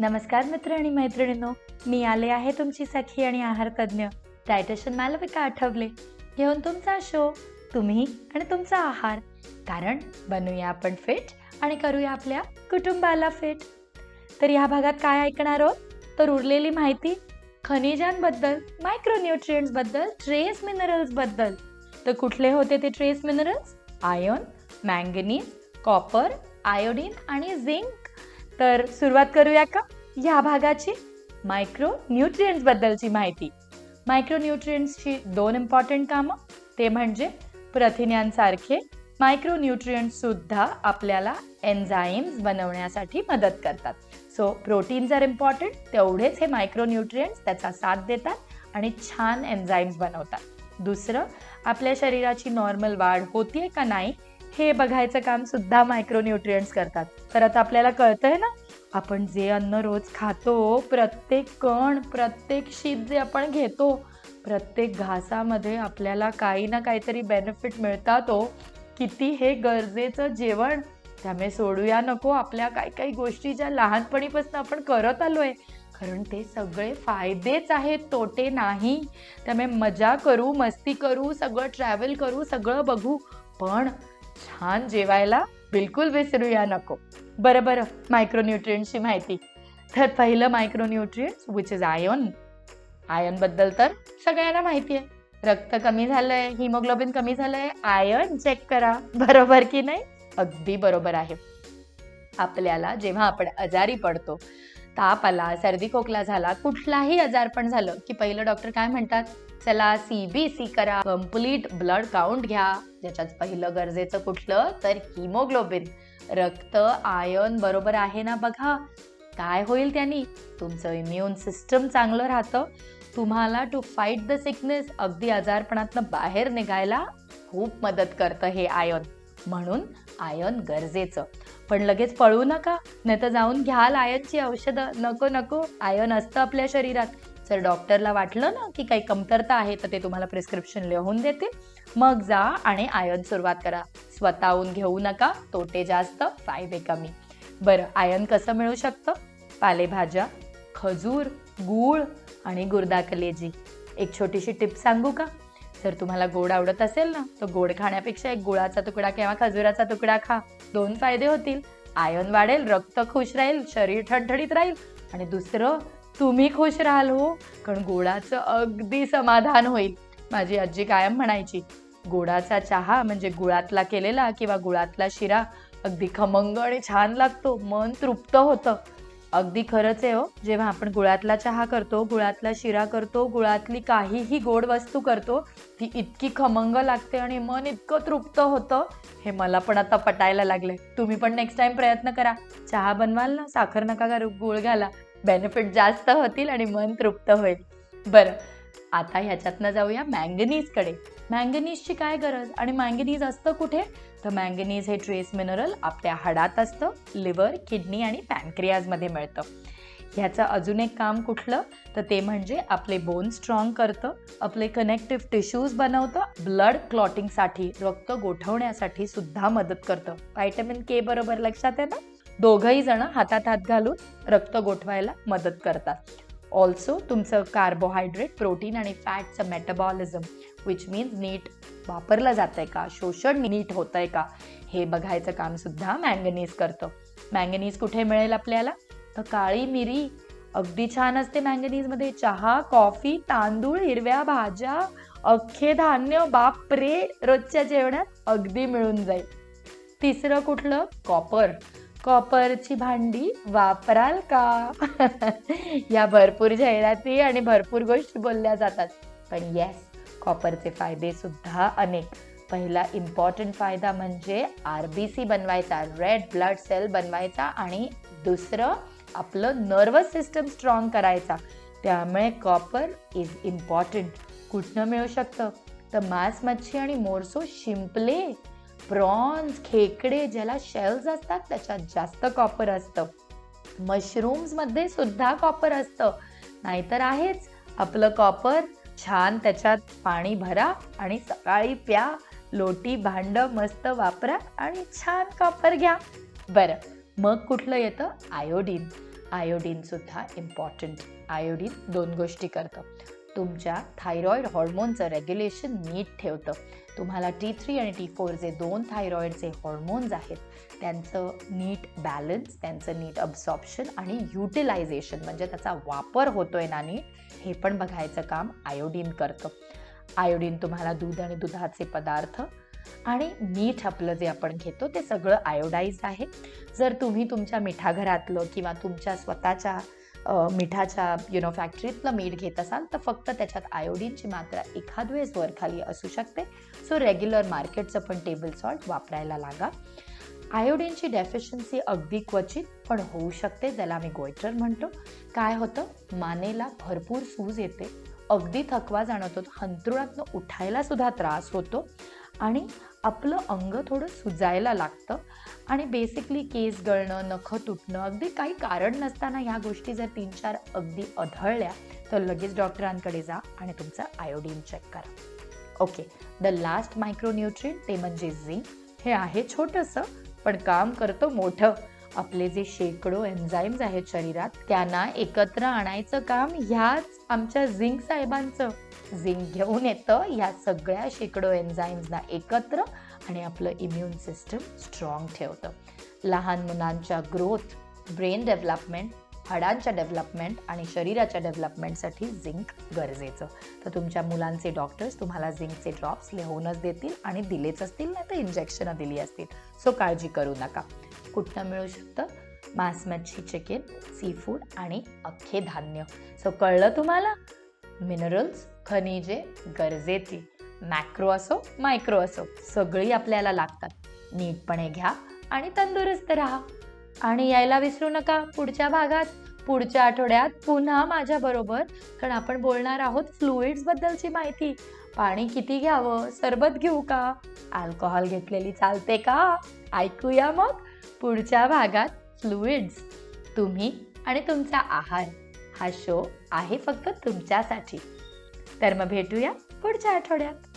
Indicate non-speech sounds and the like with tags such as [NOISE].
नमस्कार मित्र आणि मैत्रिणींनो मी आले आहे तुमची सखी आणि आहार तज्ज्ञ डायटेशन मालविका आठवले. घेऊन तुमचा शो तुम्ही आणि तुमचा आहार. कारण बनूया आपण फिट आणि करूया आपल्या कुटुंबाला फिट तर ह्या भागात काय ऐकणार आहोत? तर उरलेली माहिती खनिजांबद्दल मायक्रोन्युट्रियंट्सबद्दल ट्रेस मिनरल्सबद्दल तर कुठले होते ते trace minerals iron manganese copper iodine आणि झिंक तर सुरुवात करूया का? या भागाची मायक्रो न्यूट्रियंट्सबद्दलची माहिती. मायक्रो न्यूट्रियंट्सची दोन इम्पॉर्टंट कामं. ते म्हणजे प्रथिन्यांसारखे मायक्रो न्यूट्रियंट्स सुद्धा आपल्याला एन्झाईम्स बनवण्यासाठी मदत करतात. सो प्रोटीन्स आर इम्पॉर्टंट तेवढेच हे मायक्रो न्यूट्रियंट्स त्याचा साथ देतात आणि छान एन्झाईम्स बनवतात. दुसरं आपल्या शरीराची नॉर्मल वाढ होतीये का नाही? हे बघायचं काम सुद्धा मायक्रोन्युट्रियंट्स करतात. तर आता आपल्याला कळतंय ना? आपण जे अन्न रोज खातो प्रत्येक कण प्रत्येक शीत जे आपण घेतो प्रत्येक घासामध्ये आपल्याला काही ना काहीतरी बेनिफिट मिळतात हो. किती हे गरजेचं जेवण? त्यामुळे सोडूया नको आपल्या काही काही गोष्टी ज्या लहानपणीपासून आपण करत आलो आहे कारण ते सगळे फायदेच आहेत तोटे नाही. त्यामुळे मजा करू मस्ती करू सगळं ट्रॅव्हल करू सगळं बघू. पण छान जेवायला. बिलकुल विसरूया नको. बरं बरं. मायक्रोन्युट्रियंटची माहिती. तर पहिलं मायक्रोन्युट्रियंट्स विच इज आयन आयनबद्दल तर सगळ्यांना माहिती आहे. रक्त कमी झालंय हिमोग्लोबिन कमी झालंय आयर्न चेक करा. बरोबर की नाही? अगदी बरोबर आहे. आपल्याला जेव्हा आपण आजारी पडतो ताप आला सर्दी खोकला झाला कुठलाही आजारपण झालं की पहिलं डॉक्टर काय म्हणतात? चला सी बी सी करा कंप्लीट ब्लड काउंट घ्या. ज्याच्यात पहिलं गरजेचं कुठलं? तर हिमोग्लोबिन रक्त आयन बरोबर आहे ना बघा? काय होईल त्यांनी? तुमचं इम्युन सिस्टम चांगलं राहतं. तुम्हाला टू फाईट द सिकनेस अगदी आजारपणातनं बाहेर निघायला खूप मदत करतं हे आयन म्हणून आयन गरजेचं. पण लगेच पळू नका. नाही तर जाऊन घ्याल आयनची औषधं. नको नको. आयन असतं आपल्या शरीरात. जर डॉक्टरला वाटलं ना की काही कमतरता आहे तर ते तुम्हाला प्रिस्क्रिप्शन लिहून देतील मग जा आणि आयन सुरुवात करा. स्वतःहून घेऊ नका. तोटे जास्त फायदे कमी. बरं आयन कसं मिळू शकतं? पालेभाज्या खजूर गूळ आणि गुर्दा कलेजी एक छोटीशी टिप सांगू का? जर तुम्हाला गोड आवडत असेल ना तर गोड खाण्यापेक्षा एक गुळाचा तुकडा किंवा खजुराचा तुकडा खा. दोन फायदे होतील. आयन वाढेल रक्त खुश राहील शरीर ठणठणीत राहील आणि दुसरं तुम्ही खुश राहाल हो. कारण गोडाचं अगदी समाधान होईल. माझी आजी कायम म्हणायची गोडाचा चहा म्हणजे गुळातला केलेला किंवा गुळातला शिरा अगदी खमंग आणि छान लागतो. मन तृप्त होतं. अगदी खरंच आहे हो. जेव्हा आपण गुळातला चहा करतो गुळातला शिरा करतो गुळातली काहीही गोड वस्तू करतो ती इतकी खमंग लागते आणि मन इतकं तृप्त होतं हे मला पण आता पटायला लागले तुम्ही पण नेक्स्ट टाइम प्रयत्न करा. चहा बनवाल ना साखर नका करू गुळ घाला. बेनिफिट जास्त होतील आणि मन तृप्त होईल. बरं आता ह्याच्यातनं जाऊया मँगनीजकडे मँगनीजची काय गरज? आणि मँगनीज असतं कुठे? तर मँगनीज हे ट्रेस मिनरल आपल्या हाडात असतं लिव्हर किडनी आणि पॅनक्रियाजमध्ये मिळतं. ह्याचं अजून एक काम कुठलं? तर ते म्हणजे आपले बोन स्ट्रॉंग करतं आपले कनेक्टिव्ह टिश्यूज बनवतं ब्लड क्लॉटिंगसाठी रक्त गोठवण्यासाठी सुद्धा मदत करतं. व्हायटमिन के बरोबर लक्षात आहे ना? दोघंही जण हातात हात घालून रक्त गोठवायला मदत करतात. ऑल्सो तुमचं कार्बोहायड्रेट प्रोटीन आणि फॅटचं मेटाबॉलिझम विच मीन्स नीट वापरलं जात आहे का? शोषण नीट होत आहे का? हे बघायचं काम सुद्धा मँगनीज करतं. मँगनीज कुठे मिळेल आपल्याला? तर काळी मिरी. अगदी छान असते मँगनीजमध्ये चहा कॉफी तांदूळ हिरव्या भाज्या अख्खे धान्य. बापरे! रोजच्या जेवणात अगदी मिळून जाईल. तिसरं कुठलं? कॉपर कॉपरची भांडी वापराल का? [LAUGHS] या भरपूर जाहिराती आणि भरपूर गोष्टी बोलल्या जातात. पण येस कॉपरचे फायदेसुद्धा अनेक. पहिला इम्पॉर्टंट फायदा म्हणजे आर बी सी बनवायचा रेड ब्लड सेल बनवायचा आणि दुसरं आपलं नर्वस सिस्टम स्ट्रॉंग करायचा. त्यामुळे कॉपर इज इम्पॉर्टंट कुठनं मिळू शकतं? तर मांस मच्छी आणि मोरसो शिंपले प्रॉन्स खेकडे ज्याला शेल्स असतात त्याच्यात जास्त कॉपर असतं. मशरूम्समध्ये सुद्धा कॉपर असतं. नाहीतर आहेच. आपलं कॉपर छान त्याच्यात पाणी भरा आणि सकाळी प्या लोटी भांड मस्त वापरा आणि छान कॉपर घ्या. बरं मग कुठलं येतं? आयोडीन आयोडीनसुद्धा इम्पॉर्टंट आयोडीन दोन गोष्टी करतं. तुमच्या थायरॉईड हॉर्मोनचं रेग्युलेशन नीट ठेवतं. तुम्हाला टी थ्री आणि टी फोर जे दोन थायरॉईडचे हॉर्मोन्स आहेत त्यांचं नीट बॅलन्स त्यांचं नीट अब्सॉर्प्शन आणि युटिलायझेशन म्हणजे त्याचा वापर होतोय ना नीट हे पण बघायचं काम आयोडीन करतं. आयोडीन तुम्हाला दूध आणि दुधाचे पदार्थ आणि मीठ आपलं जे आपण घेतो ते सगळं आयोडाईज आहे. जर तुम्ही तुमच्या मिठाघरातलं किंवा तुमच्या स्वतःच्या मिठाच्या यु नो फॅक्टरीतलं मीठ घेत असाल तर फक्त त्याच्यात आयोडीनची मात्रा एखाद वेळेस वरखाली असू शकते. सो रेग्युलर मार्केटचं पण टेबल सॉल्ट वापरायला लागा. आयोडीनची डेफिशियन्सी अगदी क्वचित पण होऊ शकते ज्याला आम्ही गोयटर म्हणतो. काय होतं? मानेला भरपूर सूज येते. अगदी थकवा जाणवतो. हंतरुळातनं उठायला सुद्धा त्रास होतो. आणि आपलं अंग थोडं सुजायला लागतं. आणि बेसिकली केस गळणं नखं तुटणं अगदी काही कारण नसताना ह्या गोष्टी जर तीन चार अगदी अधळल्या तर लगेच डॉक्टरांकडे जा आणि तुमचं आयोडीन चेक करा. ओके द लास्ट मायक्रोन्युट्रिन ते म्हणजे झिंक हे आहे छोटंसं पण काम करतं मोठं. आपले जे शेकडो एन्झाईम्स आहेत शरीरात त्यांना एकत्र आणायचं काम ह्याच आमच्या झिंक साहेबांचं. झिंक घेऊन येतं ह्या सगळ्या शेकडो एन्झाईम्सना एकत्र आणि आपलं इम्युन सिस्टम स्ट्रॉंग ठेवतं. लहान मुलांच्या ग्रोथ ब्रेन डेव्हलपमेंट हाडांच्या डेव्हलपमेंट आणि शरीराच्या डेव्हलपमेंटसाठी झिंक गरजेचं. तर तुमच्या मुलांचे डॉक्टर्स तुम्हाला झिंकचे ड्रॉप्स लिहूनच देतील आणि दिलेच असतील नाही तर इंजेक्शनं दिली असतील. सो काळजी करू नका. कुठनं मिळू शकतं? मांस मच्छी चिकन सी फूड आणि अख्खे धान्य. सो कळलं तुम्हाला? मिनरल्स खनिजे गरजेची मॅक्रो असो मायक्रो असो. सगळी आपल्याला लागतात. नीटपणे घ्या आणि तंदुरुस्त राहा. आणि यायला विसरू नका पुढच्या भागात. पुढच्या आठवड्यात पुन्हा माझ्याबरोबर कारण आपण बोलणार आहोत फ्लुइड्सबद्दलची माहिती. पाणी किती घ्यावं? सरबत घेऊ का? अल्कोहोल घेतलेली चालते का? ऐकूया मग पुढच्या भागात फ्लुइड्स तुम्ही आणि तुमचा आहार. हा शो आहे फक्त तुमच्यासाठी. तर मग भेटूया पुढच्या आठवड्यात.